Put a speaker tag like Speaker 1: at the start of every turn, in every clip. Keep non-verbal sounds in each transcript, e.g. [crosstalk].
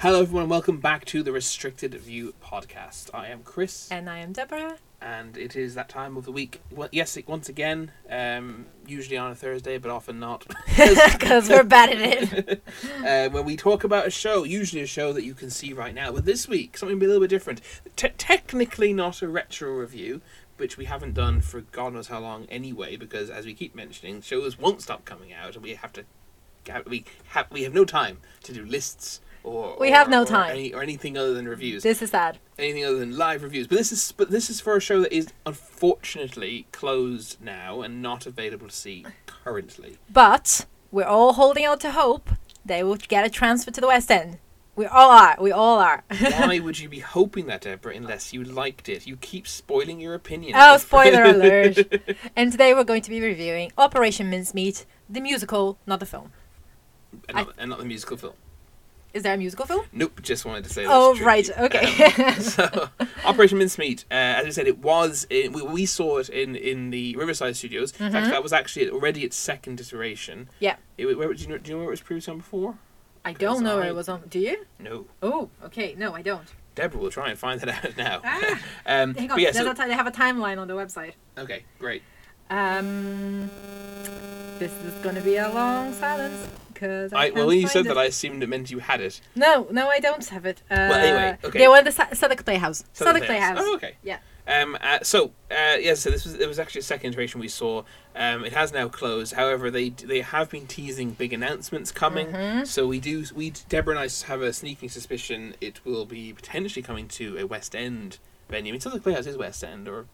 Speaker 1: Hello, everyone. Welcome back to the Restricted View podcast. I am Chris,
Speaker 2: And I am Deborah.
Speaker 1: and it is that time of the week. Well, yes, once again, um, usually on a Thursday, but often not. [laughs]
Speaker 2: Because we're bad at it. [laughs]
Speaker 1: uh, when we talk about a show, usually a show that you can see right now. But this week, something a little bit different. Te- technically, not a retro review, which we haven't done for God knows how long anyway, because as we keep mentioning, shows won't stop coming out, and we have to. We have we have no time to do lists. Or,
Speaker 2: We have
Speaker 1: or-
Speaker 2: no
Speaker 1: or
Speaker 2: time.
Speaker 1: any, or anything other than reviews.
Speaker 2: This is sad.
Speaker 1: anything other than live reviews. But this is but this is for a show that is unfortunately closed now and not available to see currently.
Speaker 2: But we're all holding out to hope they will get a transfer to the West End. We all are. We all are. [laughs]
Speaker 1: Why would you be hoping that, Deborah, unless you liked it? You keep spoiling your opinion.
Speaker 2: oh, spoiler [laughs] alert. And today we're going to be reviewing Operation Mincemeat, the musical, not the film.
Speaker 1: and, not, and not the musical film.
Speaker 2: Is there a musical film?
Speaker 1: Nope, just wanted to say that.
Speaker 2: Oh, right. Okay.
Speaker 1: Um, [laughs] so, Operation Mincemeat, uh, as I said, it was. In, we, we saw it in, in the Riverside Studios. In fact, that was actually already its second iteration.
Speaker 2: Mm-hmm. Yeah.
Speaker 1: It, where, do, you know, do you know where it was previously on before?
Speaker 2: I don't know where it was on. Do you?
Speaker 1: No.
Speaker 2: Oh, okay. No, I don't.
Speaker 1: Deborah will try and find that [laughs] out now.
Speaker 2: Ah, [laughs]
Speaker 1: um,
Speaker 2: hang
Speaker 1: but
Speaker 2: on.
Speaker 1: yeah, so-
Speaker 2: they have a timeline on the website.
Speaker 1: okay, great.
Speaker 2: Um, this is going to be a long silence because I,
Speaker 1: I, well, when you said
Speaker 2: it.
Speaker 1: that, I assumed it meant you had it.
Speaker 2: No, no, I don't have it. Uh,
Speaker 1: anyway, okay.
Speaker 2: They were in the Sa- Southwark Playhouse. Southwark
Speaker 1: Playhouse.
Speaker 2: Playhouse.
Speaker 1: Oh, okay.
Speaker 2: Yeah.
Speaker 1: Um, uh, so uh, yeah, so this was it was actually a second iteration we saw. Um, it has now closed. However, they they have been teasing big announcements coming.
Speaker 2: Mm-hmm.
Speaker 1: So we do we Deborah and I have a sneaking suspicion it will be potentially coming to a West End venue. I mean, Southwark Playhouse is West End or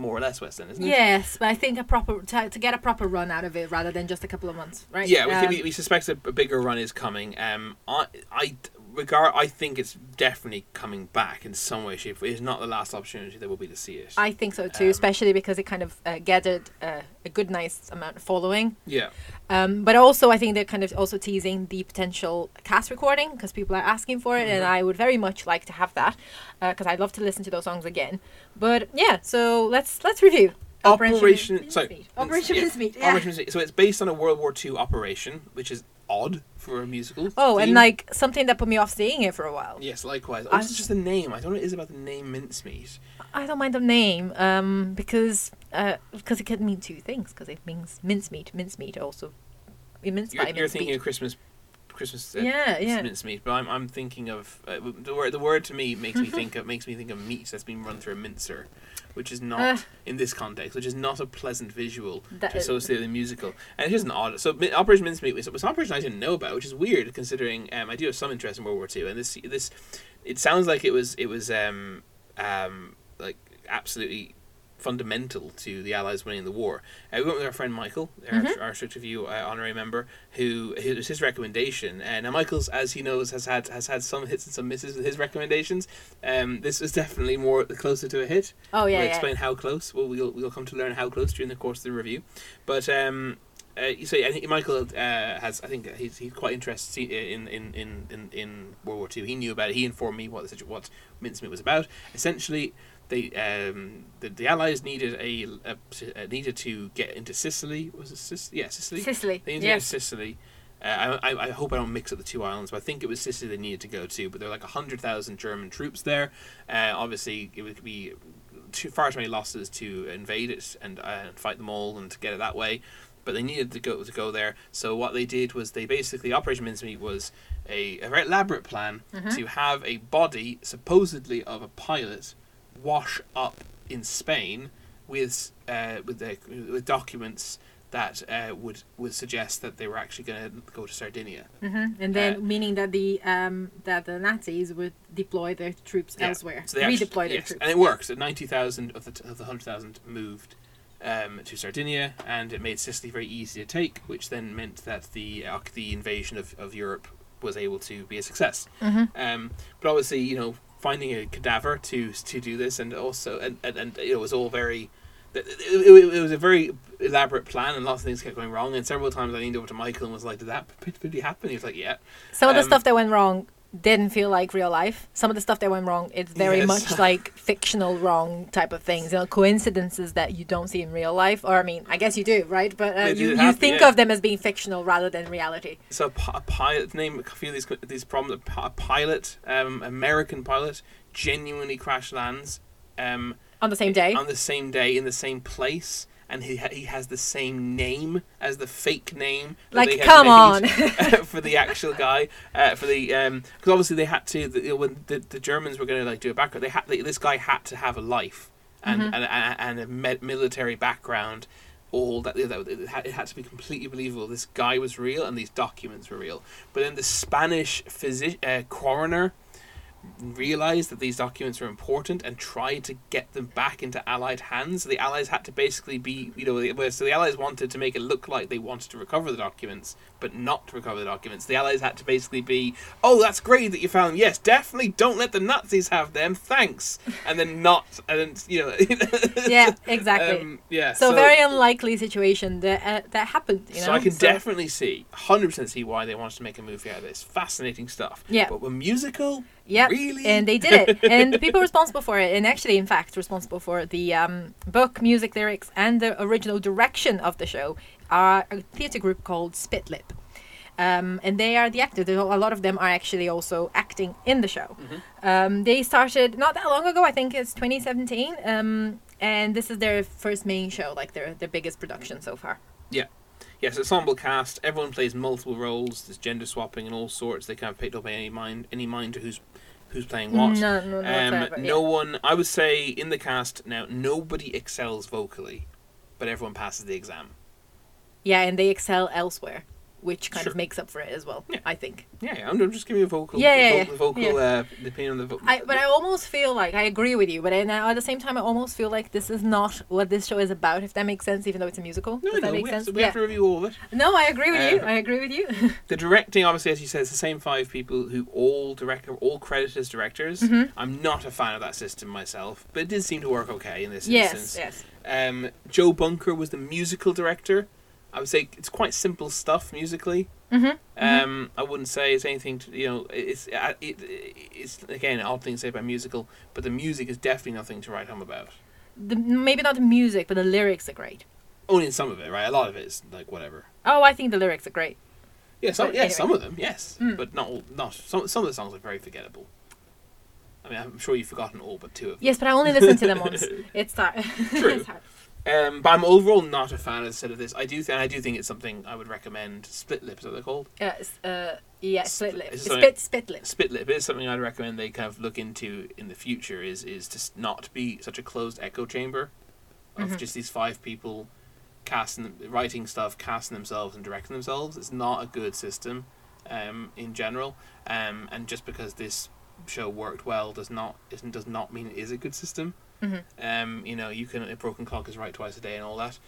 Speaker 1: more or less West End, isn't it?
Speaker 2: Yes, but I think a proper to, to get a proper run out of it rather than just a couple of months, right?
Speaker 1: Yeah, we,
Speaker 2: Um,
Speaker 1: think we, we suspect a, a bigger run is coming. Um, I, I regard, I think it's definitely coming back in some way, shape. It's not the last opportunity there will be to see it.
Speaker 2: I think so too,
Speaker 1: Um,
Speaker 2: especially because it kind of uh, gathered uh, a good, nice amount of following.
Speaker 1: yeah,
Speaker 2: Um, but also, I think they're kind of also teasing the potential cast recording because people are asking for it, and
Speaker 1: Mm-hmm.
Speaker 2: I would very much like to have that because I'd love to listen to those songs again. But yeah, so let's let's review
Speaker 1: Operation.
Speaker 2: Mincemeat.
Speaker 1: sorry,
Speaker 2: Operation
Speaker 1: yeah. Operation. So it's based on a World War II operation, which is odd for a musical.
Speaker 2: Oh, and like something that put me off seeing it for a while.
Speaker 1: Yes, likewise.
Speaker 2: I-
Speaker 1: Also, it's just the name. I don't know what it is about the name mincemeat.
Speaker 2: I don't mind the name um, because uh, because it can mean two things because it means mincemeat. Mincemeat also. Means
Speaker 1: You're, you're thinking of Christmas, Christmas. Uh,
Speaker 2: Yeah, yeah.
Speaker 1: Mincemeat, but I'm, I'm thinking of uh, the word. The word to me makes me [laughs] think of makes me think of meat that's been run through a mincer, which is not
Speaker 2: Uh.
Speaker 1: in this context, which is not a pleasant visual to
Speaker 2: is-
Speaker 1: associate with a musical, and it's just an odd. So Operation Mincemeat was, was an operation I didn't know about, which is weird considering um, I do have some interest in World War Two, and this this it sounds like it was it was um um like absolutely fundamental to the Allies winning the war. Uh, we went with our friend Michael, our,
Speaker 2: Mhm.
Speaker 1: our Strict Review uh, honorary member, who it was his recommendation. And now Michael's, as he knows, has had has had some hits and some misses with his recommendations. Um, this was definitely more closer to a hit.
Speaker 2: Oh yeah,
Speaker 1: we'll
Speaker 2: yeah.
Speaker 1: explain how close. Well, we'll we'll come to learn how close during the course of the review. But um, uh, so I think Michael uh, has. I think he's, he's quite interested in in, in, in in World War Two. He knew about it. He informed me what what mincemeat was about. Essentially, they um, the, the Allies needed a, a, a needed to get into Sicily. Was it Sicily? Yeah, Sicily.
Speaker 2: Sicily.
Speaker 1: They needed to get to. Sicily. Uh, I, I, hope I don't mix up the two islands, but I think it was Sicily they needed to go to. But there were like 100,000 German troops there. Uh, obviously, it would be too, far too many losses to invade it and uh, fight them all and to get it that way. But they needed to go to go there. So what they did was they basically Operation Mincemeat was a, a very elaborate plan to have a body supposedly of a pilot wash up in Spain with uh, with the, with documents that uh, would would suggest that they were actually going to go to Sardinia.
Speaker 2: hmm And then
Speaker 1: Uh,
Speaker 2: meaning that the um that the Nazis would deploy their troops
Speaker 1: Yeah.
Speaker 2: elsewhere,
Speaker 1: So they actually-
Speaker 2: redeploy their
Speaker 1: yes,
Speaker 2: troops.
Speaker 1: and it works. That ninety thousand of the t- of the hundred thousand moved um, to Sardinia, and it made Sicily very easy to take, which then meant that the uh, the invasion of, of Europe was able to be a success.
Speaker 2: hmm
Speaker 1: Um, but obviously, you know, finding a cadaver to to do this, and also and and, and it was all very. It, it, it was a very elaborate plan, and lots of things kept going wrong. And several times I leaned over to Michael and was like, "Did that really happen?" He was like, "Yeah."
Speaker 2: Some of the
Speaker 1: Um,
Speaker 2: stuff that went wrong didn't feel like real life. Some of the stuff that went wrong, it's very
Speaker 1: Yes.
Speaker 2: much like [laughs] fictional wrong type of things. You know, coincidences that you don't see in real life. Or I mean, I guess you do, right? But uh, you, you think
Speaker 1: yeah.
Speaker 2: of them as being fictional rather than reality.
Speaker 1: So a, a pilot name a few of these these problems. A a pilot, um, American pilot, genuinely crash lands, um,
Speaker 2: On the same day.
Speaker 1: on the same day in the same place, and he ha- he has the same name as the fake name. that
Speaker 2: Like,
Speaker 1: they
Speaker 2: come
Speaker 1: made [laughs] for the actual guy, uh, for the because obviously they had to the, when the, the Germans were going to like do a background. They had they, this guy had to have a life and
Speaker 2: Mm-hmm.
Speaker 1: and, and, a military background. All that, that it, had, it had to be completely believable. This guy was real, and these documents were real. But then the Spanish physi- uh, coroner realized that these documents were important and tried to get them back into Allied hands. The Allies had to basically be, you know, so the Allies wanted to make it look like they wanted to recover the documents, but not to recover the documents. The Allies had to basically be, oh, that's great that you found them. Yes, definitely don't let the Nazis have them. Thanks. And then not, and then, you know. [laughs]
Speaker 2: yeah, exactly.
Speaker 1: um, yeah.
Speaker 2: so, very unlikely situation that uh, that happened. You know?
Speaker 1: So I can definitely see, 100% see why they wanted to make a movie out of this. Fascinating stuff.
Speaker 2: Yeah.
Speaker 1: But a musical?
Speaker 2: Yep.
Speaker 1: Really?
Speaker 2: And they did it. and the people responsible for it, and actually, in fact, responsible for the um, book, music, lyrics, and the original direction of the show are a theatre group called Spitlip. Um, and they are the actors. A a lot of them are actually also acting in the show. Um, they started not that long ago. I think it's 2017. Um, and this is their first main show, like their their biggest production so far.
Speaker 1: Yeah. Yes, ensemble cast. Everyone plays multiple roles. There's gender swapping and all sorts. They can't picked up any mind any mind to who's who's playing what.
Speaker 2: No, no, no,
Speaker 1: um, no
Speaker 2: yeah.
Speaker 1: one. I would say in the cast now, nobody excels vocally, but everyone passes the exam.
Speaker 2: Yeah, and they excel elsewhere, which kind
Speaker 1: Sure.
Speaker 2: of makes up for it as well.
Speaker 1: Yeah.
Speaker 2: I think.
Speaker 1: Yeah, yeah, I'm, I'm just giving you a vocal.
Speaker 2: Yeah, yeah,
Speaker 1: vocal,
Speaker 2: yeah,
Speaker 1: vocal. Uh, opinion on the vocal.
Speaker 2: I, but I almost feel like I agree with you, but I, at the same time, I almost feel like this is not what this show is about. If that makes sense, even though it's a musical,
Speaker 1: no,
Speaker 2: does
Speaker 1: no, we, have
Speaker 2: sense?
Speaker 1: to, we have to review all of it.
Speaker 2: No, I agree with you.
Speaker 1: Uh,
Speaker 2: I agree with you. [laughs]
Speaker 1: The directing, obviously, as you said, is the same five people who all direct, all credited as directors.
Speaker 2: Mm-hmm.
Speaker 1: I'm not a fan of that system myself, but it did seem to work okay in this
Speaker 2: yes,
Speaker 1: instance.
Speaker 2: yes.
Speaker 1: Um, Joe Bunker was the musical director. I would say it's quite simple stuff musically.
Speaker 2: Mm-hmm.
Speaker 1: Um, I wouldn't say it's anything to you know. It's it, it's again an odd thing to say about musical, but the music is definitely nothing to write home about.
Speaker 2: The, maybe not the music, but the lyrics are great.
Speaker 1: Only in some of it, right? A lot of it is like whatever.
Speaker 2: Oh, I think the lyrics are great.
Speaker 1: Yeah, some yeah,
Speaker 2: anyway.
Speaker 1: some of them, yes,
Speaker 2: Mm.
Speaker 1: but not all, not some. Some of the songs are very forgettable. I mean, I'm sure you've forgotten all but two of them.
Speaker 2: Yes, but I only listened to them once. [laughs] It's hard. [laughs]
Speaker 1: True.
Speaker 2: it's hard.
Speaker 1: Um, but I'm overall not a fan, I of this. I do, th- I do think it's something I would recommend. Split Lip, is what they're called.
Speaker 2: Uh, uh, yeah,
Speaker 1: Split-
Speaker 2: split lip.
Speaker 1: it's
Speaker 2: Spit, spit lip.
Speaker 1: Spit Lip is something I'd recommend they kind of look into in the future. Is is to not be such a closed echo chamber of
Speaker 2: Mhm.
Speaker 1: just these five people casting, writing stuff, casting themselves and directing themselves. It's not a good system um, in general. Um, and just because this show worked well does not isn't does not mean it is a good system.
Speaker 2: Mhm.
Speaker 1: Um, you know, you can a broken clock is right twice a day and all that.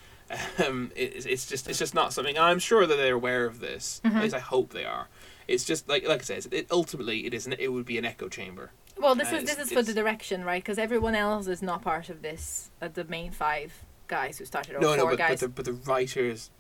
Speaker 1: Um, it, it's just it's just not something. I'm sure that they're aware of this.
Speaker 2: Mhm.
Speaker 1: At least I hope they are. It's just like like I said, it, ultimately it is an, it would be an echo chamber.
Speaker 2: Well, this
Speaker 1: Uh,
Speaker 2: is this is for the direction, right? Because everyone else is not part of this. Uh, the main five guys who started,
Speaker 1: no,
Speaker 2: four
Speaker 1: no, but, but
Speaker 2: guys.
Speaker 1: the but the writers,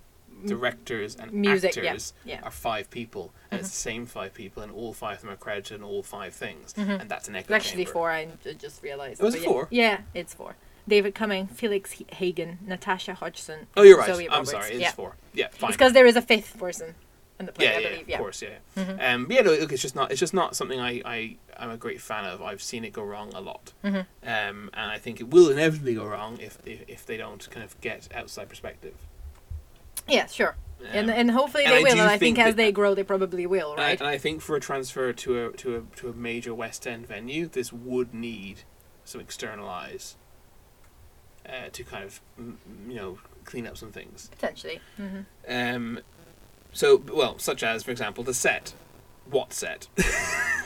Speaker 1: directors, and
Speaker 2: music,
Speaker 1: actors
Speaker 2: yeah.
Speaker 1: are five people, and it's
Speaker 2: Mhm.
Speaker 1: the same five people, and all five of them are credited in all five things,
Speaker 2: Mhm.
Speaker 1: and that's an echo
Speaker 2: It's actually
Speaker 1: chamber.
Speaker 2: four. I just realized.
Speaker 1: Was
Speaker 2: But
Speaker 1: it
Speaker 2: yeah.
Speaker 1: four?
Speaker 2: Yeah, it's four. David Cumming, Felix Hagan, Natasha Hodgson.
Speaker 1: Oh, you're right.
Speaker 2: Zoe
Speaker 1: I'm
Speaker 2: Roberts.
Speaker 1: sorry, it's
Speaker 2: yeah.
Speaker 1: four. Yeah, fine.
Speaker 2: It's because there is a fifth person in the play,
Speaker 1: yeah,
Speaker 2: I
Speaker 1: yeah,
Speaker 2: believe.
Speaker 1: of
Speaker 2: Yeah.
Speaker 1: course, yeah.
Speaker 2: Mhm.
Speaker 1: Um, but yeah, no, look, it's just not. It's just not something I, I I'm a great fan of. I've seen it go wrong a lot,
Speaker 2: Mhm.
Speaker 1: um, and I think it will inevitably go wrong if if, if they don't kind of get outside perspective.
Speaker 2: Yeah, sure.
Speaker 1: Um,
Speaker 2: and and hopefully they
Speaker 1: I
Speaker 2: will.
Speaker 1: do
Speaker 2: And I think,
Speaker 1: think
Speaker 2: as they grow, they probably will,
Speaker 1: and I-
Speaker 2: right?
Speaker 1: And I think for a transfer to a to a to a major West End venue, this would need some external eyes uh, to kind of you know clean up some things.
Speaker 2: Potentially. hmm
Speaker 1: Um, so well, such as for example the set. What set? [laughs]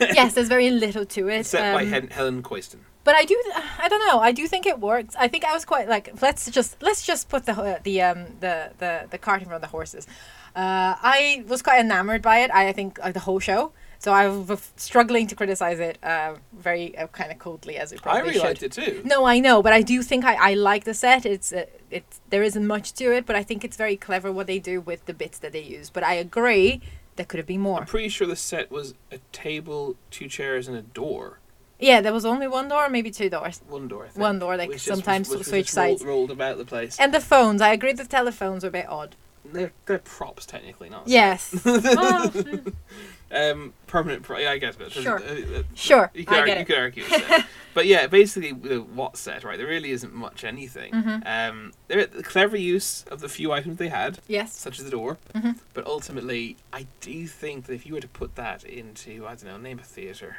Speaker 2: yes, there's very little to it.
Speaker 1: set by
Speaker 2: um,
Speaker 1: Hel- Helen Coyston.
Speaker 2: But I do, [sighs] I don't know. I do think it works. I think I was quite like let's just let's just put the the um the the the cart in front of the horses. Uh, I was quite enamored by it. I, I think uh, the whole show. So I was struggling to criticize it uh, very uh, kind of coldly as it probably I
Speaker 1: really
Speaker 2: should.
Speaker 1: liked it too.
Speaker 2: No, I know, but I do think I, I like the set. It's uh, it's there isn't much to it, but I think it's very clever what they do with the bits that they use. But I agree there could have been more.
Speaker 1: I'm pretty sure the set was a table, two chairs, and a door.
Speaker 2: Yeah, there was only one door, maybe two doors.
Speaker 1: One door, I think.
Speaker 2: One door, like
Speaker 1: Which just was-
Speaker 2: sometimes
Speaker 1: which was
Speaker 2: switch
Speaker 1: just rolled-
Speaker 2: sides.
Speaker 1: Rolled about the place.
Speaker 2: And the phones, I agree the telephones were a bit odd.
Speaker 1: They're, they're props, technically, not.
Speaker 2: Yes. [laughs] Oh, [laughs]
Speaker 1: Um, permanent. Pro- yeah, I guess, it.
Speaker 2: Sure.
Speaker 1: Uh, uh,
Speaker 2: sure,
Speaker 1: You could,
Speaker 2: I
Speaker 1: argue,
Speaker 2: get
Speaker 1: you could argue it's [laughs] but yeah, basically, the what set, right? There really isn't much anything.
Speaker 2: Mhm.
Speaker 1: Um, there the clever use of the few items they had,
Speaker 2: Yes.
Speaker 1: such as the door.
Speaker 2: Mhm.
Speaker 1: But ultimately, I do think that if you were to put that into, I don't know, name a theatre.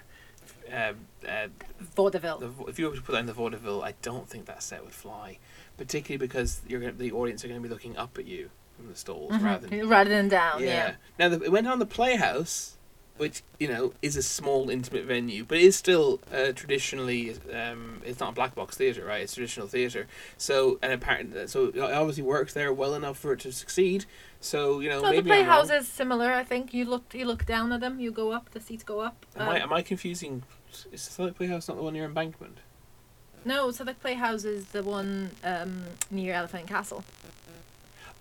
Speaker 1: Um, uh,
Speaker 2: Vaudeville.
Speaker 1: the, if you were to put that in the vaudeville, I don't think that set would fly, particularly because you're gonna, the audience are going to be looking up at you from the stalls
Speaker 2: Mhm.
Speaker 1: rather than
Speaker 2: Rather than down, yeah.
Speaker 1: yeah. Now the, it went on the Playhouse, which you know is a small, intimate venue, but is still uh, traditionally. Um, it's not a black box theater, right? It's traditional theater. So and apparently, so it obviously works there well enough for it to succeed. So you know,
Speaker 2: Well, the
Speaker 1: maybe I'm
Speaker 2: playhouse is similar. I think you look you look down at them, you go up, the seats go up.
Speaker 1: Am I
Speaker 2: Um,
Speaker 1: am I confusing? Is the Southwark Playhouse not the one near Embankment?
Speaker 2: no, so the playhouse is the one um, near Elephant Castle.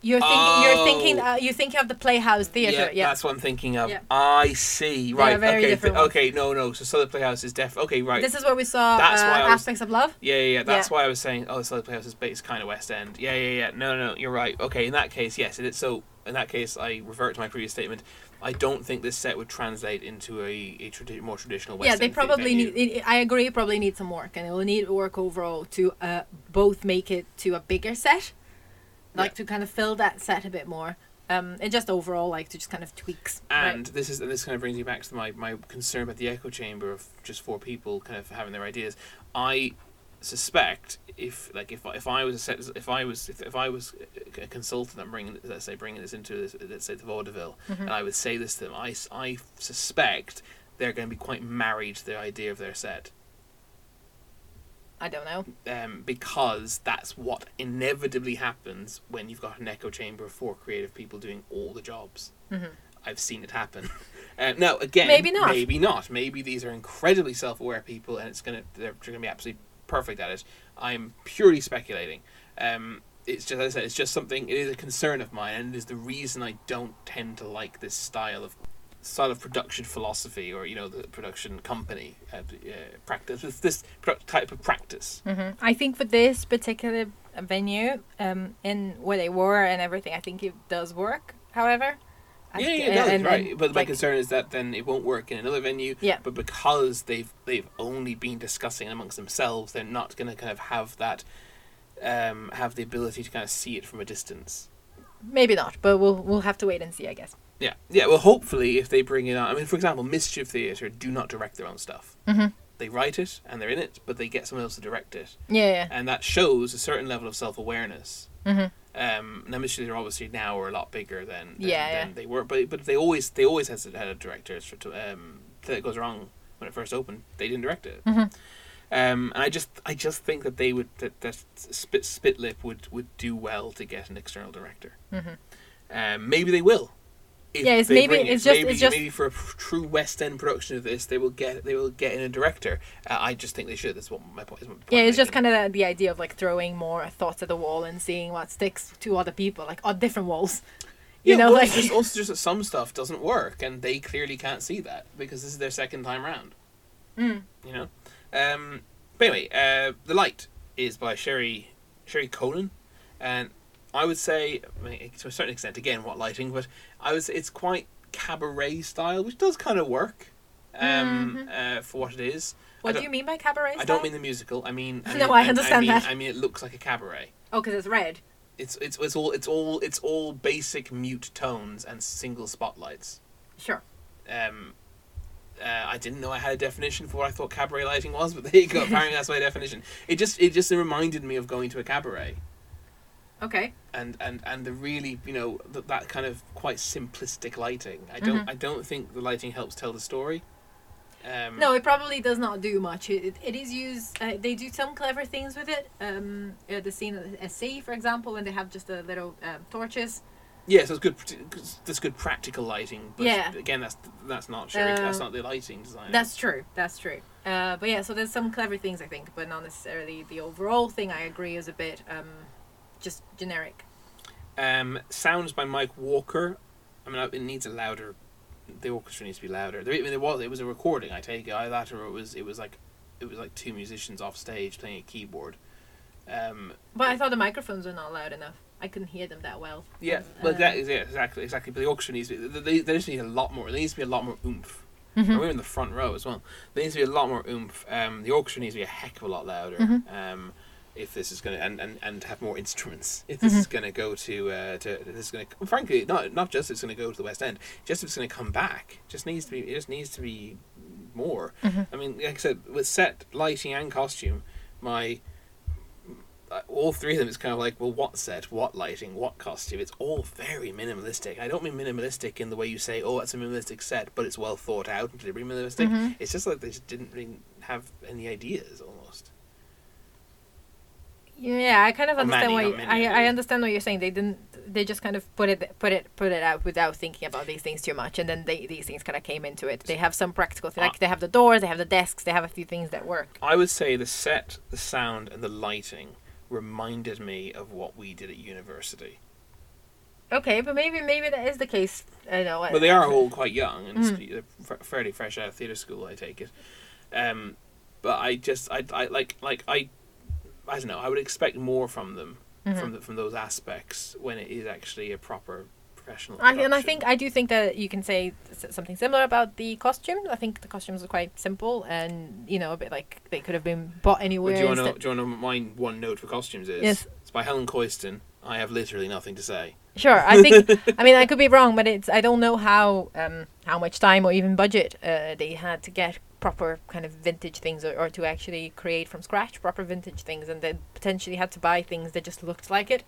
Speaker 2: You're thinking. You're thinking.
Speaker 1: Oh.
Speaker 2: Uh, you think of the Playhouse Theatre. Yeah.
Speaker 1: that's what I'm thinking of.
Speaker 2: Yeah.
Speaker 1: I see. Right. okay. th- okay. No. No. So Southwark Playhouse is def. Okay. Right.
Speaker 2: This is where we saw
Speaker 1: That's
Speaker 2: uh,
Speaker 1: why was-
Speaker 2: Aspects of Love.
Speaker 1: Yeah, yeah, yeah. That's
Speaker 2: Yeah.
Speaker 1: why I was saying, oh, Southwark Playhouse is based kind of West End. Yeah, yeah, yeah. No, no, no, you're right. Okay, in that case, yes, it. So, in that case, I revert to my previous statement. I don't think this set would translate into a, a tradi- more traditional West
Speaker 2: yeah, they probably
Speaker 1: venue.
Speaker 2: need. I agree. Probably need some work, and it will need work overall to uh, both make it to a bigger set, like
Speaker 1: Yeah.
Speaker 2: to kind of fill that set a bit more. Um, and just overall, like to just kind of tweaks. right?
Speaker 1: And this is and this kind of brings me back to my, my concern about the echo chamber of just four people kind of having their ideas. I suspect if like if if I was a set, if I was if, if I was a consultant and bringing let's say bringing this into this, let's say the vaudeville
Speaker 2: Mm-hmm.
Speaker 1: and I would say this to them I, I suspect they're going to be quite married to the idea of their set
Speaker 2: I don't know.
Speaker 1: um, because that's what inevitably happens when you've got an echo chamber of four creative people doing all the jobs.
Speaker 2: Mhm.
Speaker 1: I've seen it happen. [laughs] Uh, now again,
Speaker 2: Maybe not.
Speaker 1: Maybe not. Maybe these are incredibly self-aware people, and it's gonna they're, they're gonna be absolutely perfect at it. I'm purely speculating. Um, it's just as I said, it's just something. It is a concern of mine, and it is the reason I don't tend to like this style of style of production philosophy, or you know, the production company uh, uh, practice. This, this type of practice.
Speaker 2: hmm I think for this particular venue, um, in where they were and everything, I think it does work. However,
Speaker 1: Yeah, yeah, does,
Speaker 2: and-
Speaker 1: right.
Speaker 2: and,
Speaker 1: but my
Speaker 2: like,
Speaker 1: concern is that then it won't work in another venue.
Speaker 2: Yeah.
Speaker 1: But because they've they've only been discussing amongst themselves, they're not going to kind of have that, um, have the ability to kind of see it from a distance.
Speaker 2: maybe not, but we'll we'll have to wait and see, I guess.
Speaker 1: Yeah, yeah. Well, hopefully, if they bring it on, I mean, for example, Mischief Theatre do not direct their own stuff.
Speaker 2: Mhm.
Speaker 1: They write it and they're in it, but they get someone else to direct it,
Speaker 2: Yeah, yeah.
Speaker 1: and that shows a certain level of self awareness.
Speaker 2: Mhm.
Speaker 1: Um, now Mischief Theatre obviously now are a lot bigger than, than,
Speaker 2: Yeah, yeah.
Speaker 1: than they were, but but they always they always has had a director. For- to, um, that goes wrong when it first opened. They didn't direct it.
Speaker 2: Mhm.
Speaker 1: Um, and I just I just think that they would that, that Spit Spitlip would would do well to get an external director.
Speaker 2: Mhm.
Speaker 1: Um, maybe they will.
Speaker 2: Yeah, it's maybe-
Speaker 1: it.
Speaker 2: it's just-
Speaker 1: maybe,
Speaker 2: it's just-
Speaker 1: maybe for a true West End production of this, they will get they will get in a director. Uh, I just think they should. That's what my point is.
Speaker 2: Yeah, it's just kind of the, the idea of like throwing more thoughts at the wall and seeing what sticks to other people, like on different walls. [laughs] You
Speaker 1: yeah,
Speaker 2: know,
Speaker 1: well,
Speaker 2: like
Speaker 1: it's just, [laughs] also just that some stuff doesn't work, and they clearly can't see that because this is their second time round.
Speaker 2: Mm.
Speaker 1: You know. Um, but anyway, uh, the light is by Sherry Sherry Coenen, and I would say, I mean, to a certain extent, again, what lighting, but I was it's quite cabaret style, which does kind of work. Um, uh, for what it is.
Speaker 2: what do you mean by cabaret?
Speaker 1: I don't mean the musical. I mean, I [laughs]
Speaker 2: No,
Speaker 1: mean,
Speaker 2: I understand
Speaker 1: mean,
Speaker 2: that.
Speaker 1: I mean, it looks like a cabaret.
Speaker 2: Oh, because it's red.
Speaker 1: It's it's it's all it's all it's all basic mute tones and single spotlights.
Speaker 2: Sure.
Speaker 1: Um, uh, I didn't know I had a definition for what I thought cabaret lighting was, but there you go. [laughs] Apparently, that's my definition. It just it just reminded me of going to a cabaret
Speaker 2: Okay.
Speaker 1: and and and the really you know th- that kind of quite simplistic lighting. I don't
Speaker 2: Mhm.
Speaker 1: I don't think the lighting helps tell the story. Um,
Speaker 2: No, it probably does not do much. It, it, it is used. Uh, they do some clever things with it. Um, uh, the scene at the sea, for example, when they have just a little um, torches.
Speaker 1: Yes, that's good. That's good practical lighting. But
Speaker 2: Yeah.
Speaker 1: Again, that's that's not Sherry. that's
Speaker 2: Um,
Speaker 1: not the lighting design.
Speaker 2: That's true. That's true. Uh, but yeah, so there's some clever things I think, but not necessarily the overall thing. I agree is a bit um, just generic.
Speaker 1: Um, sounds by Mike Walker. I mean, it needs a louder the orchestra needs to be louder. There, I mean, there was it was a recording. I take it either that or it was it was like it was like two musicians off stage playing a keyboard. Um,
Speaker 2: But I thought the microphones were not loud enough. I couldn't hear them that well.
Speaker 1: yeah,
Speaker 2: Uh,
Speaker 1: well, that is yeah, exactly, exactly. But the orchestra needs to be. They, they just need a lot more. There needs to be a lot more oomph.
Speaker 2: Mhm.
Speaker 1: And we're in the front row as well. There needs to be a lot more oomph. Um, the orchestra needs to be a heck of a lot louder.
Speaker 2: Mhm.
Speaker 1: Um, if this is going to and, and, and have more instruments, if this is
Speaker 2: Mhm.
Speaker 1: going to go to uh, to this is going to frankly not not just it's going to go to the West End, just if it's going to come back, just needs to be it just needs to be more.
Speaker 2: Mhm.
Speaker 1: I mean, like I said, with set lighting and costume, my uh, all three of them is kind of like well, what set, what lighting, what costume. It's all very minimalistic. I don't mean minimalistic in the way you say, oh, it's a minimalistic set, but it's well thought out and deliberately minimalistic.
Speaker 2: Mhm.
Speaker 1: It's just like they just didn't really have any ideas almost.
Speaker 2: Yeah, I kind of understand
Speaker 1: many,
Speaker 2: what you, I,
Speaker 1: I
Speaker 2: understand what you're saying. They didn't. They just kind of put it put it put it out without thinking about these things too much, and then they these things kind of came into it. They have some practical things,
Speaker 1: Ah.
Speaker 2: like they have the doors, they have the desks, they have a few things that work.
Speaker 1: I would say the set, the sound, and the lighting reminded me of what we did at university.
Speaker 2: Okay, but maybe maybe that is the case. I know.
Speaker 1: But they are [laughs] all quite young and
Speaker 2: Mm.
Speaker 1: fairly fresh out of theatre school, I take it. Um, but I just, I, I like, like I, I don't know. I would expect more from them,
Speaker 2: Mhm.
Speaker 1: from the, from those aspects when it is actually a proper professional.
Speaker 2: I, and I think I do think that you can say something similar about the costumes. I think the costumes are quite simple, and you know, a bit like they could have been bought
Speaker 1: Well,
Speaker 2: anywhere.
Speaker 1: do you want to Do you want to know my one note for costumes is?
Speaker 2: Yes.
Speaker 1: It's by Helen Coyston. I have literally nothing to say.
Speaker 2: Sure, I think. [laughs] I mean, I could be wrong, but it's. I don't know how um, how much time or even budget uh, they had to get proper kind of vintage things, or, or to actually create from scratch proper vintage things, and then potentially had to buy things that just looked like it.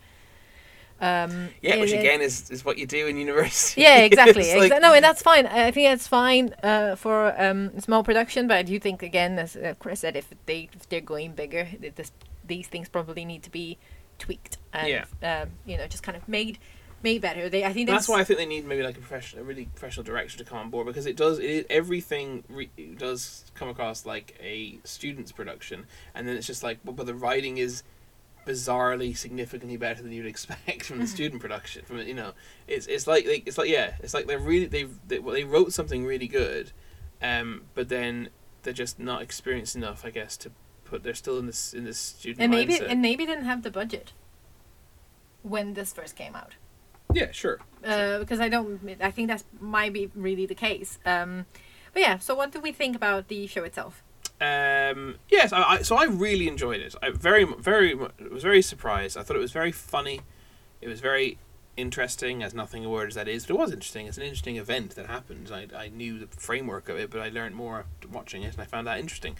Speaker 2: Um,
Speaker 1: Yeah, which
Speaker 2: it-
Speaker 1: again is, is what you do in university.
Speaker 2: Yeah, [laughs] exactly.
Speaker 1: Like-
Speaker 2: Exa- no, and that's fine. I think that's fine uh, for um, small production, but I do think again, as uh, Chris said, if they if they're going bigger, th- this, these things probably need to be tweaked and
Speaker 1: Yeah.
Speaker 2: um, you know just kind of made made better. They, I think
Speaker 1: That's
Speaker 2: that's
Speaker 1: why I think they need maybe like a professional, a really professional director to come on board because it does it everything re- does come across like a student's production, and then it's just like, but, but the writing is bizarrely significantly better than you'd expect from the [laughs] student production. From you know, it's it's like they, it's like yeah, it's like they're really they've they, well, they wrote something really good, um, but then they're just not experienced enough, I guess, to put. They're still in this in this student
Speaker 2: and maybe
Speaker 1: mindset.
Speaker 2: and maybe didn't have the budget when this first came out.
Speaker 1: Yeah, sure.
Speaker 2: uh, because I don't. I think that might be really the case. Um, but yeah. So what do we think about the show itself?
Speaker 1: Um, yes, I, I, so I really enjoyed it. I very, very, was very surprised. I thought it was very funny. It was very interesting, as nothing a word as that is, but it was interesting. It's an interesting event that happened. I, I knew the framework of it, but I learned more watching it, and I found that interesting.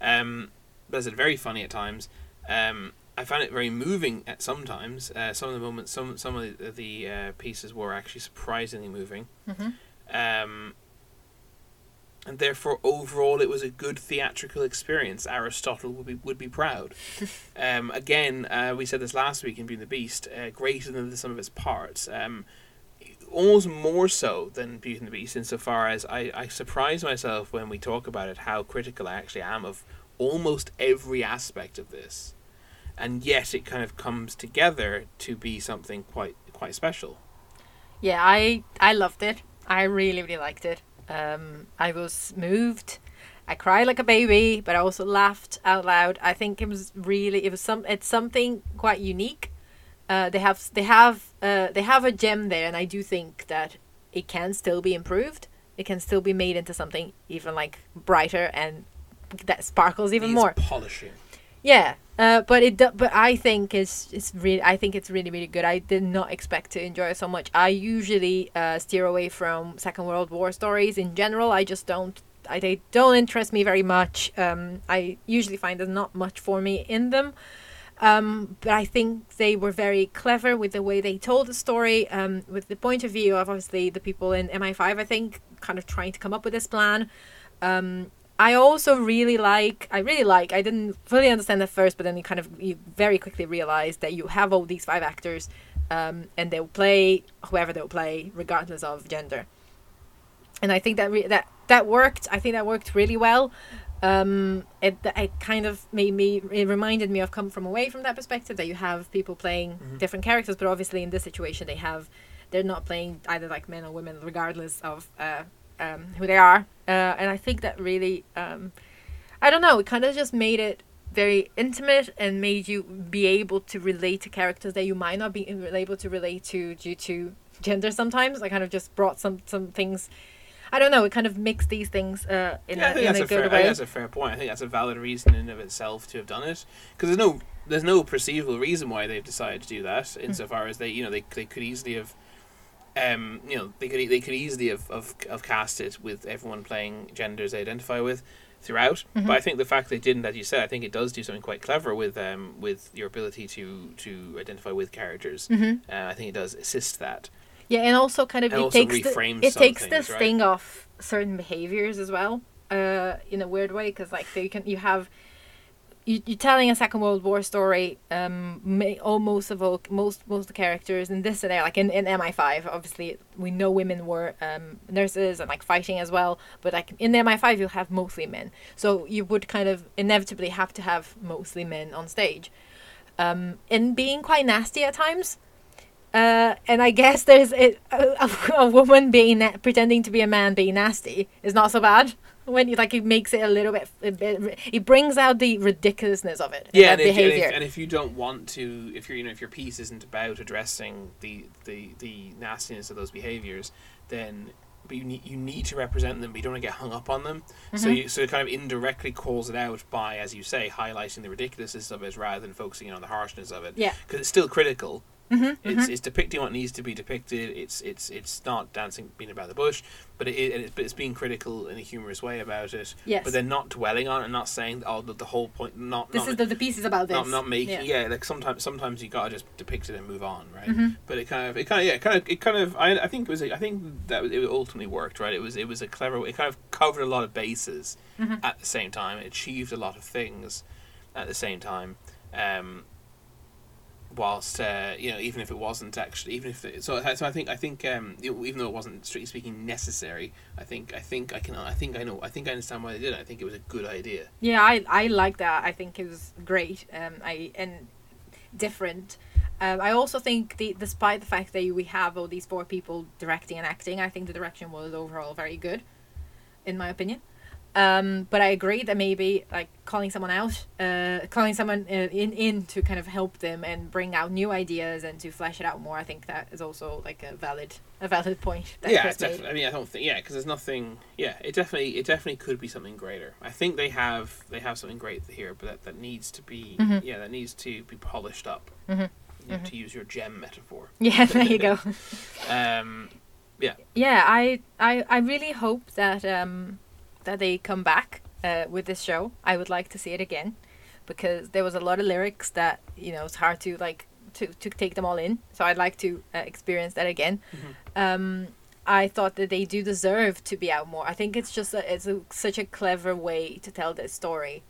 Speaker 1: Um, but as I said, very funny at times. Um, I found it very moving at sometimes. Uh, some of the moments, some some of the, the uh, pieces were actually surprisingly moving.
Speaker 2: Mhm.
Speaker 1: Um, and therefore, overall, it was a good theatrical experience. Aristotle would be would be proud. [laughs] um, again, uh, we said this last week in Beauty and the Beast, uh, greater than the sum of its parts. Um, almost more so than Beauty and the Beast, insofar as I, I surprise myself when we talk about it how critical I actually am of almost every aspect of this, and yet it kind of comes together to be something quite quite special.
Speaker 2: Yeah, I I loved it. I really really liked it. Um, I was moved. I cried like a baby, but I also laughed out loud. I think it was really it was some it's something quite unique. Uh, they have they have uh, they have a gem there, and I do think that it can still be improved. It can still be made into something even like brighter and that sparkles even
Speaker 1: Needs
Speaker 2: more.
Speaker 1: polishing.
Speaker 2: Yeah, uh, but it but I think it's it's really I think it's really really good. I did not expect to enjoy it so much. I usually uh, steer away from Second World War stories in general. I just don't. I they don't interest me very much. Um, I usually find there's not much for me in them. Um, but I think they were very clever with the way they told the story, um, with the point of view of obviously the people in MI5. I think kind of trying to come up with this plan. Um, I also really like. I really like. I didn't fully understand at first, but then you kind of you very quickly realize that you have all these five actors, um, and they'll play whoever they'll play, regardless of gender. And I think that re- that that worked. I think that worked really well. Um, it it kind of made me. It reminded me of come from away from that perspective that you have people playing
Speaker 1: Mhm.
Speaker 2: different characters, but obviously in this situation they have. They're not playing either like men or women, regardless of uh, um, who they are, uh, and I think that really, um, I don't know, it kind of just made it very intimate and made you be able to relate to characters that you might not be able to relate to due to gender. Sometimes I kind of just brought some some things. I don't know. It kind of mixed these things uh, in
Speaker 1: yeah, I
Speaker 2: a,
Speaker 1: think
Speaker 2: in
Speaker 1: that's
Speaker 2: a
Speaker 1: a, fair. I
Speaker 2: good
Speaker 1: think
Speaker 2: way.
Speaker 1: that's a fair point. I think that's a valid reason in of itself to have done it because there's no there's no perceivable reason why they've decided to do that.
Speaker 2: Hmm.
Speaker 1: Insofar as they you know they they could easily have. Um, you know, they could they could easily have, have, have cast it with everyone playing genders they identify with throughout.
Speaker 2: Mm-hmm.
Speaker 1: But I think the fact they didn't, as you said, I think it does do something quite clever with um with your ability to to identify with characters.
Speaker 2: Mhm.
Speaker 1: Uh, I think it does assist that.
Speaker 2: Yeah, and also kind of
Speaker 1: And
Speaker 2: it takes the, it takes the
Speaker 1: right?
Speaker 2: sting off certain behaviors as well, uh, in a weird way, because like they can you have. You, you're telling a Second World War story. Um, may almost evoke most most of the characters in this there, like in, in MI5. Obviously, we know women were um, nurses and like fighting as well. But like in the MI5, you'll have mostly men, so you would kind of inevitably have to have mostly men on stage, um, and being quite nasty at times. Uh, and I guess there's a, a, a woman being na- pretending to be a man being nasty is not so bad when you like it makes it a little bit, it brings out the ridiculousness of it
Speaker 1: yeah, and if, and, if, and if you don't want to, if you're, you know, if your piece isn't about addressing the the, the nastiness of those behaviors, then but you need you need to represent them, but you don't want to get hung up on them. So
Speaker 2: Mm-hmm.
Speaker 1: you, so it kind of indirectly calls it out by, as you say, highlighting the ridiculousness of it rather than focusing on the harshness of it.
Speaker 2: Yeah.
Speaker 1: because it's still critical.
Speaker 2: Mhm,
Speaker 1: It's, it's depicting what needs to be depicted. It's it's it's not dancing being about the bush, but it, it it's, but it's being critical in a humorous way about it.
Speaker 2: Yes.
Speaker 1: But they're not dwelling on it, and not saying oh the, the whole point. Not
Speaker 2: this
Speaker 1: not
Speaker 2: is the, the piece is about this
Speaker 1: not not making
Speaker 2: yeah.
Speaker 1: yeah. like sometimes sometimes you gotta just depict it and move on right
Speaker 2: Mhm.
Speaker 1: but it kind of it kind of yeah kind of it kind of I, I think it was a, I think that it ultimately worked right it was it was a clever it kind of covered a lot of bases
Speaker 2: Mhm.
Speaker 1: at the same time it achieved a lot of things at the same time um whilst uh, you know even if it wasn't actually even if it, so so I think I think um even though it wasn't strictly speaking necessary I think I think I can I think I know I think I understand why they did it I think it was a good idea
Speaker 2: Yeah, I I like that. I think it was great. Um, I and different. Um, I also think the despite the fact that we have all these four people directing and acting, I think the direction was overall very good, in my opinion. Um, but I agree that maybe like calling someone out, uh, calling someone uh, in in to kind of help them and bring out new ideas and to flesh it out more. I think that is also like a valid a valid point.
Speaker 1: Yeah,
Speaker 2: Chris
Speaker 1: it's
Speaker 2: made.
Speaker 1: definitely. I mean, I don't think yeah, because there's nothing. Yeah, it definitely it definitely could be something greater. I think they have they have something great here, but that, that needs to be
Speaker 2: Mhm.
Speaker 1: yeah that needs to be polished up.
Speaker 2: Mhm.
Speaker 1: You know,
Speaker 2: Mhm.
Speaker 1: To use your gem metaphor. [laughs]
Speaker 2: Yeah, there you go. [laughs]
Speaker 1: Um,
Speaker 2: yeah. yeah, I, I I really hope that um that they come back uh, with this show. I would like to see it again because there was a lot of lyrics that you know it's hard to like to to take them all in. So I'd like to uh, experience that again. Um, I thought that they do deserve to be out more. I think it's just a, it's a, such a clever way to tell this story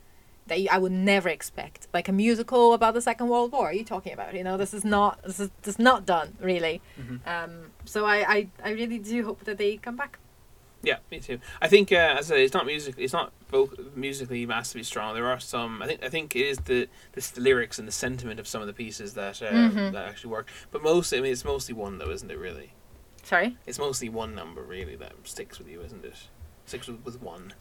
Speaker 2: that you, I would never expect. Like a musical about the Second World War. Are you talking about? You know, this is not this is, this is not done really.
Speaker 1: Mhm.
Speaker 2: Um, so I, I I really do hope that they come back.
Speaker 1: Yeah, me too. I think, uh, as I say, it's not music. It's not both musically massively strong. There are some. I think. I think it is the the, the lyrics and the sentiment of some of the pieces that uh,
Speaker 2: Mhm.
Speaker 1: that actually work. But mostly, I mean, it's mostly one though, isn't it? Really,
Speaker 2: Sorry.
Speaker 1: it's mostly one number really that sticks with you, isn't it? Sticks with, with one.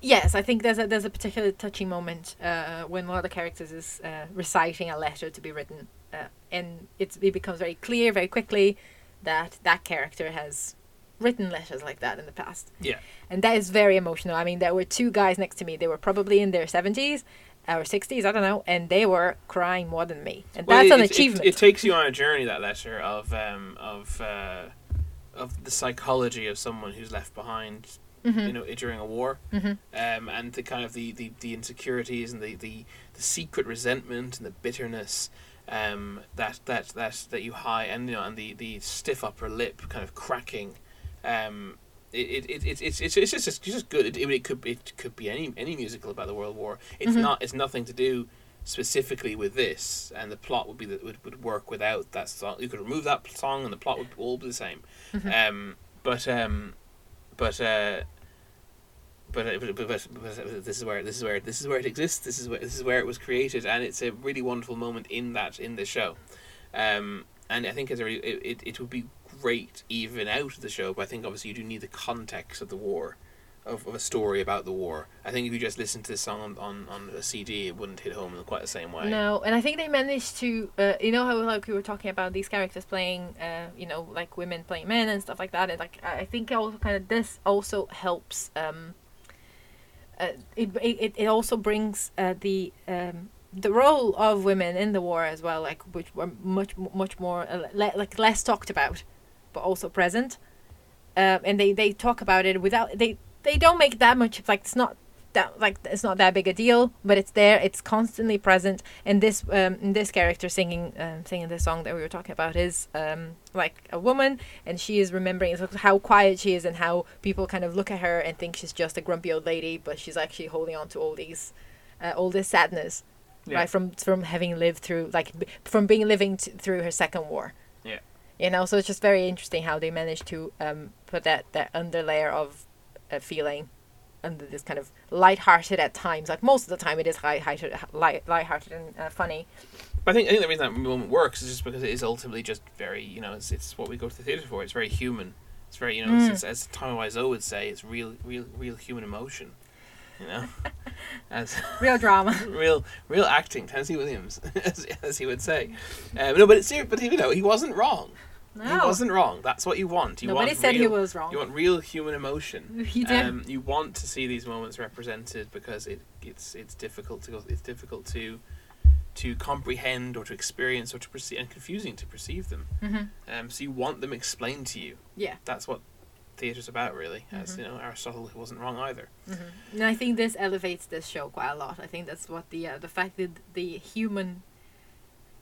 Speaker 2: Yes, I think there's a there's a particularly touching moment uh, when one of the characters is uh, reciting a letter to be written, uh, and it's, it becomes very clear very quickly that that character has written letters like that in the past.
Speaker 1: Yeah.
Speaker 2: and that is very emotional. I mean, there were two guys next to me. They were probably in their seventies or sixties, I don't know, and they were crying more than me, and
Speaker 1: Well,
Speaker 2: that's
Speaker 1: it-
Speaker 2: an
Speaker 1: it- it-
Speaker 2: achievement.
Speaker 1: It, takes you on a journey that letter of um, of uh, of the psychology of someone who's left behind,
Speaker 2: Mhm.
Speaker 1: you know, during a war,
Speaker 2: Mhm.
Speaker 1: um, and the kind of the, the, the insecurities and the, the, the secret resentment and the bitterness um, that that that that you hide, and you know, and the, the stiff upper lip kind of cracking. Um, it, it, it, it's, it's, it's just it's just good. It, it could it could be any any musical about the World War. It's
Speaker 2: Mhm.
Speaker 1: not. It's nothing to do specifically with this, and the plot would be that would, would work without that song. You could remove that song, and the plot would all be the same.
Speaker 2: Mhm.
Speaker 1: Um, but um, but uh, but, uh, but, but, but, but this is where this is where this is where it exists. This is where this is where it was created, and it's a really wonderful moment in that in the show. Um, and I think it's a really, it, it, it would be great even out of the show, but I think obviously you do need the context of the war, of, of a story about the war. I think if you just listen to this song on, on, on a CD, it wouldn't hit home in quite the same way.
Speaker 2: No, and I think they managed to, uh, you know how like we were talking about these characters playing, uh, you know, like women playing men and stuff like that. And like I think also kind of this also helps. Um, uh, it, it it also brings uh, the um, the role of women in the war as well, like which were much much more uh, like less talked about, but also present. Um, and they they talk about it without they they don't make that much like it's not that like it's not that big a deal, but it's there. It's constantly present. And this um, this character singing um, singing this song that we were talking about is um, like a woman, and she is remembering how quiet she is and how people kind of look at her and think she's just a grumpy old lady, but she's actually holding on to all these uh, all this sadness,
Speaker 1: Yeah.
Speaker 2: right? From from having lived through like from being living t- through her second war.
Speaker 1: Yeah.
Speaker 2: You know, so it's just very interesting how they managed to um, put that that underlayer of a feeling under this kind of light-hearted at times. Like most of the time, it is light-hearted, light, light-hearted and uh, funny.
Speaker 1: But I think I think the reason that moment works is just because it is ultimately just very you know it's it's what we go to the theater for. It's very human. It's very you know
Speaker 2: Mm.
Speaker 1: it's, it's, as Tommy Wiseau would say, it's real real real human emotion. You know, [laughs] as
Speaker 2: Real drama. [laughs]
Speaker 1: real real acting. Tennessee Williams, [laughs] as, as he would say. Um, no, but it's serious. But you know he wasn't wrong. He wasn't wrong. That's what you want. You
Speaker 2: nobody
Speaker 1: want
Speaker 2: said
Speaker 1: real,
Speaker 2: he was wrong.
Speaker 1: You want real human emotion.
Speaker 2: He did.
Speaker 1: Um, you want to see these moments represented because it it's it's difficult to go. It's difficult to to comprehend or to experience or to perceive and confusing to perceive them.
Speaker 2: hmm
Speaker 1: Um, so you want them explained to you.
Speaker 2: Yeah.
Speaker 1: That's what theatre's about, really. As
Speaker 2: Mhm.
Speaker 1: you know, Aristotle wasn't wrong either.
Speaker 2: hmm And I think this elevates this show quite a lot. I think that's what the uh, the fact that the human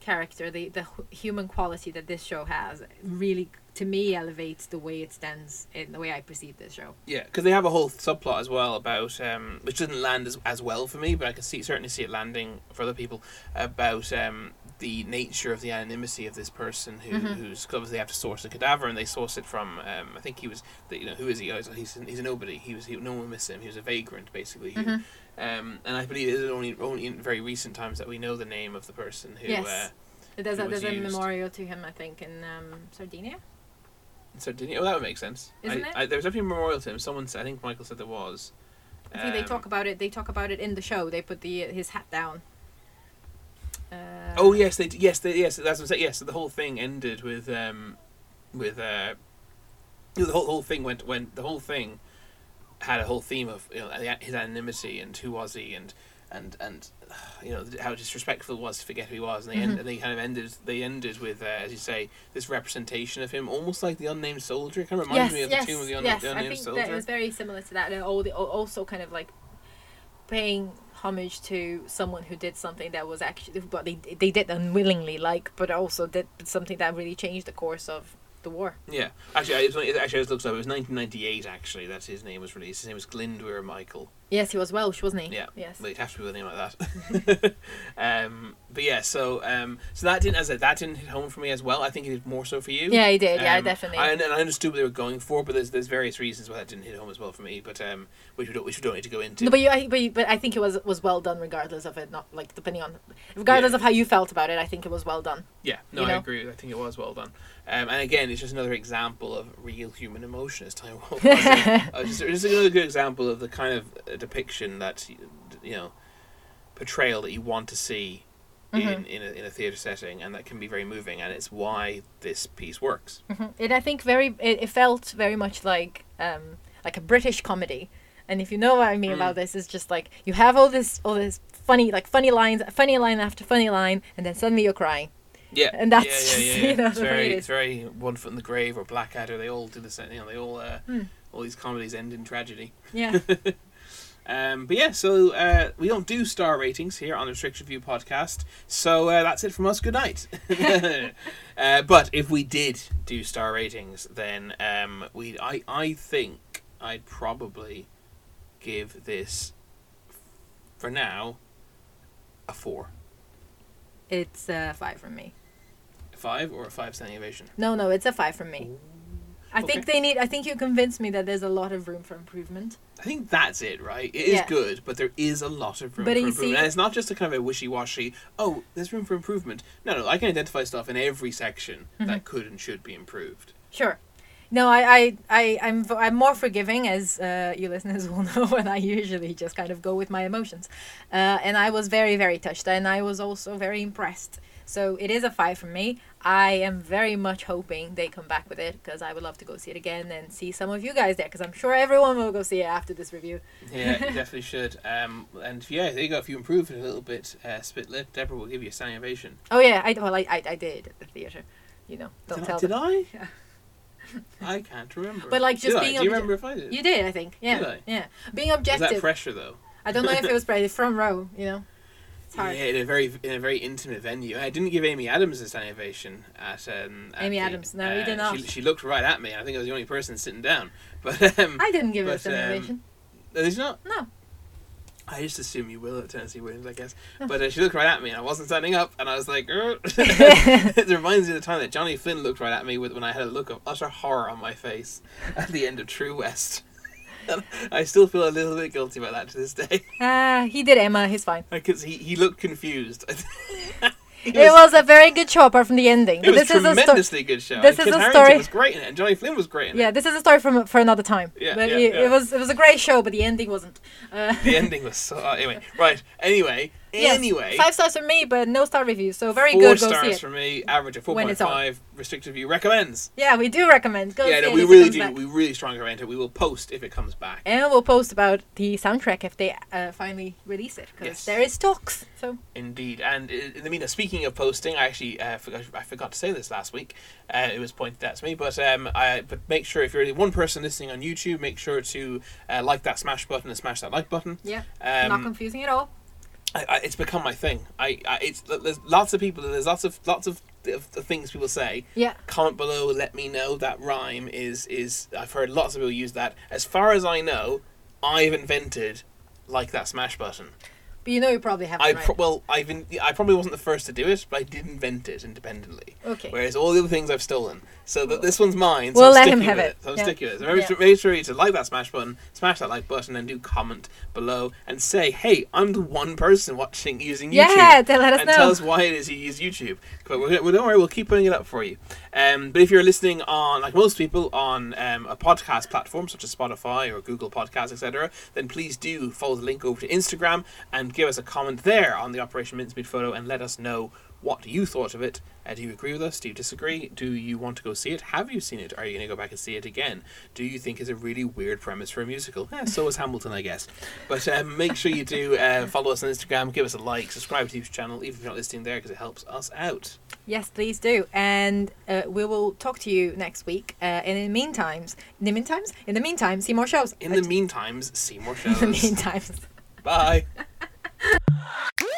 Speaker 2: character, the the human quality that this show has, really to me elevates the way it stands in the way I perceive this show.
Speaker 1: Yeah, because they have a whole subplot as well about um, which doesn't land as, as well for me, but I can see certainly see it landing for other people about um, the nature of the anonymity of this person who
Speaker 2: Mhm.
Speaker 1: who's because they have to source a cadaver and they source it from um, I think he was the, you know who is he? Oh, he's he's, a nobody. He was he, no one miss him. He was a vagrant basically. Who,
Speaker 2: Mhm.
Speaker 1: Um, and I believe it is only only in very recent times that we know the name of the person who.
Speaker 2: Yes.
Speaker 1: Uh,
Speaker 2: There's
Speaker 1: It
Speaker 2: a,
Speaker 1: was
Speaker 2: there's a memorial to him, I think, in um, Sardinia.
Speaker 1: did he, oh, that would make sense.
Speaker 2: Isn't
Speaker 1: I,
Speaker 2: it?
Speaker 1: I, there was definitely a memorial to him. Someone said, I think Michael said there was.
Speaker 2: I think they
Speaker 1: Um,
Speaker 2: talk about it. They talk about it in the show. They put the his hat down. Uh,
Speaker 1: Oh yes, they yes they yes that's what I'm saying. Yes, so the whole thing ended with um with uh the whole whole thing went went the whole thing had a whole theme of you know his anonymity and who was he and and and [sighs] you know how disrespectful it was to forget who he was and they end,
Speaker 2: Mhm.
Speaker 1: and they kind of ended they ended with uh, as you say this representation of him almost like the unnamed soldier. It kind of reminds
Speaker 2: yes,
Speaker 1: me of
Speaker 2: yes,
Speaker 1: the tomb of the, un-
Speaker 2: yes.
Speaker 1: the
Speaker 2: I think
Speaker 1: soldier.
Speaker 2: was very similar to that. And all the, also kind of like paying homage to someone who did something that was actually what they they did unwillingly, like, but also did something that really changed the course of the war.
Speaker 1: Yeah, actually, I, it actually, I just looked up. It was 1998. Actually, that his name was released. His name was Glyndwr Michael.
Speaker 2: Yes, he was Welsh, wasn't he?
Speaker 1: Yeah.
Speaker 2: Yes.
Speaker 1: Well, it'd have to be with a name like that. [laughs] um, but yeah, so um, so that didn't as I, that didn't hit home for me as well. I think it did more so for you.
Speaker 2: Yeah, he did. Yeah,
Speaker 1: Um,
Speaker 2: definitely.
Speaker 1: I, and I understood what they were going for, but there's there's various reasons why that didn't hit home as well for me. But um, which we don't which we don't need to go into.
Speaker 2: No, but you, I, but, you, but I think it was was well done, regardless of it. Not like depending on, regardless
Speaker 1: Yeah.
Speaker 2: of how you felt about it. I think it was well done.
Speaker 1: yeah, no,
Speaker 2: you
Speaker 1: I
Speaker 2: know?
Speaker 1: agree. I think it was well done. Um, and again, it's just another example of real human emotion. As time [laughs] [laughs] uh, just, just another good example of the kind of uh, depiction that you know portrayal that you want to see in
Speaker 2: Mhm.
Speaker 1: in a, in a theater setting, and that can be very moving. And it's why this piece works.
Speaker 2: Mhm. And I think very it, it felt very much like um like a British comedy. And if you know what I mean
Speaker 1: Mm.
Speaker 2: about this, it's just like you have all this all this funny like funny lines, funny line after funny line, and then suddenly you're crying.
Speaker 1: Yeah,
Speaker 2: And that's
Speaker 1: yeah,
Speaker 2: just,
Speaker 1: yeah, [laughs] yeah.
Speaker 2: you know,
Speaker 1: it's very,
Speaker 2: it
Speaker 1: it's very One Foot in the Grave or Blackadder. They all do the same. You know, they all uh,
Speaker 2: Hmm.
Speaker 1: all these comedies end in tragedy.
Speaker 2: Yeah. [laughs]
Speaker 1: Um, but yeah, so uh, we don't do star ratings here on the Restricted View podcast. So uh, that's it from us. Good night. [laughs] [laughs] uh, but if we did do star ratings, then um, we I I think I'd probably give this for now a four,
Speaker 2: it's a five from me.
Speaker 1: a five or a five standing ovation.
Speaker 2: No, no, it's a five from me. I think they need. I think you convinced me that there's a lot of room for improvement.
Speaker 1: I think that's it, right? It is
Speaker 2: Yeah.
Speaker 1: good, but there is a lot of room
Speaker 2: But
Speaker 1: for improvement.
Speaker 2: see-
Speaker 1: and it's not just a kind of a wishy-washy, oh, there's room for improvement. No, no, I can identify stuff in every section
Speaker 2: Mm-hmm.
Speaker 1: that could and should be improved.
Speaker 2: Sure. No, I, I, I, I'm, I'm more forgiving, as uh, you listeners [laughs] will know, and I usually just kind of go with my emotions. Uh, and I was very, very touched, and I was also very impressed. So it is a five from me. I am very much hoping they come back with it because I would love to go see it again and see some of you guys there because I'm sure everyone will go see it after this review.
Speaker 1: Yeah, you [laughs] definitely should. Um, and yeah, there you go. If you improve it a little bit, uh, spit lip, Deborah will give you a standing ovation.
Speaker 2: Oh yeah, I well I, I, I did at the theater. You know, don't
Speaker 1: did
Speaker 2: tell
Speaker 1: I, did
Speaker 2: them.
Speaker 1: I? [laughs]
Speaker 2: Yeah.
Speaker 1: I can't remember.
Speaker 2: But, like, just
Speaker 1: Did I?
Speaker 2: being
Speaker 1: Do you
Speaker 2: obje-
Speaker 1: remember if I did?
Speaker 2: You did, I think. Yeah,
Speaker 1: Did I?
Speaker 2: yeah. Being
Speaker 1: Was
Speaker 2: objective.
Speaker 1: that pressure though?
Speaker 2: I don't know if it was probably front row. You know, it's hard.
Speaker 1: Yeah, in a very in a very intimate venue. I didn't give Amy Adams a standing ovation at. Um, at
Speaker 2: Amy
Speaker 1: the-
Speaker 2: Adams, no, you did
Speaker 1: uh,
Speaker 2: not.
Speaker 1: She, she looked right at me. I think I was the only person sitting down. [laughs] But um,
Speaker 2: I didn't give her a
Speaker 1: but,
Speaker 2: standing
Speaker 1: um,
Speaker 2: ovation.
Speaker 1: there's not.
Speaker 2: No.
Speaker 1: I just assume you will at Tennessee Williams, I guess. But uh, she looked right at me, and I wasn't standing up, and I was like, [laughs] [laughs] it reminds me of the time that Johnny Flynn looked right at me with when I had a look of utter horror on my face at the end of True West. [laughs] I still feel a little bit guilty about that to this day
Speaker 2: Ah, he did Emma. He's fine.
Speaker 1: because he, he looked confused.
Speaker 2: It was a very good show, apart from the ending.
Speaker 1: It
Speaker 2: But
Speaker 1: was
Speaker 2: this is a story.
Speaker 1: tremendously good show.
Speaker 2: this
Speaker 1: and
Speaker 2: is
Speaker 1: Kit
Speaker 2: a story-
Speaker 1: was great in it, and Johnny Flynn was great in
Speaker 2: Yeah, this is a story from for another time.
Speaker 1: Yeah,
Speaker 2: but
Speaker 1: yeah,
Speaker 2: it,
Speaker 1: yeah.
Speaker 2: it was it was a great show, but the ending wasn't. Uh,
Speaker 1: The ending was so. uh, anyway, right. Anyway,
Speaker 2: yes,
Speaker 1: anyway.
Speaker 2: five stars from me, but no star reviews. So very
Speaker 1: four
Speaker 2: good. Go see
Speaker 1: stars for me. Average of four
Speaker 2: on.
Speaker 1: five. Restricted view recommends.
Speaker 2: Yeah, we do recommend. Go
Speaker 1: yeah, no, we really do.
Speaker 2: back.
Speaker 1: We really strongly recommend it. We will post if it comes back.
Speaker 2: And we'll post about the soundtrack if they uh, finally release it, because
Speaker 1: Yes.
Speaker 2: there is talks. So
Speaker 1: Indeed. And in the meantime, speaking of posting, I actually uh, forgot, I forgot to say this last week. Uh, it was pointed out to me, but um, I, but make sure if you're the one person listening on YouTube, make sure to uh, like that smash button and smash that like button.
Speaker 2: yeah,
Speaker 1: Um,
Speaker 2: not confusing at all.
Speaker 1: I, I, it's become my thing. I, I it's there's lots of people. There's lots of lots of, of, of things people say.
Speaker 2: Yeah.
Speaker 1: Comment below. Let me know that rhyme is is. I've heard lots of people use that. As far as I know, I've invented like that smash button.
Speaker 2: But you know you probably haven't.
Speaker 1: I
Speaker 2: right?
Speaker 1: pro- well, I've in, I probably wasn't the first to do it, but I did invent it independently.
Speaker 2: Okay.
Speaker 1: Whereas all the other things I've stolen. So that this one's mine. So
Speaker 2: We'll
Speaker 1: I'm
Speaker 2: let him have
Speaker 1: with
Speaker 2: it.
Speaker 1: So I'm
Speaker 2: Yeah.
Speaker 1: sticking with it. So make,
Speaker 2: Yeah.
Speaker 1: sure, make sure you to like that smash button, smash that like button, and do comment below and say, "Hey, I'm the one person watching using YouTube."
Speaker 2: Yeah, to let us
Speaker 1: and
Speaker 2: know.
Speaker 1: tell us why it is you use YouTube. But well, don't worry, we'll keep putting it up for you. Um, but if you're listening on, like most people, on um, a podcast platform such as Spotify or Google Podcasts, etc., then please do follow the link over to Instagram and give us a comment there on the Operation Mincemeat photo and let us know what you thought of it. Uh, do you agree with us? Do you disagree? Do you want to go see it? Have you seen it? Are you going to go back and see it again? Do you think it's a really weird premise for a musical? Yeah, so is Hamilton, I guess. But um, make sure you do uh, follow us on Instagram, give us a like, subscribe to the channel, even if you're not listening there, because it helps us out.
Speaker 2: Yes, please do. And uh, we will talk to you next week. Uh, and in the meantime, in the meantime, in the meantime, see more shows.
Speaker 1: In the meantime, see more shows. [laughs]
Speaker 2: in the meantime.
Speaker 1: Bye. [laughs] Ha [laughs]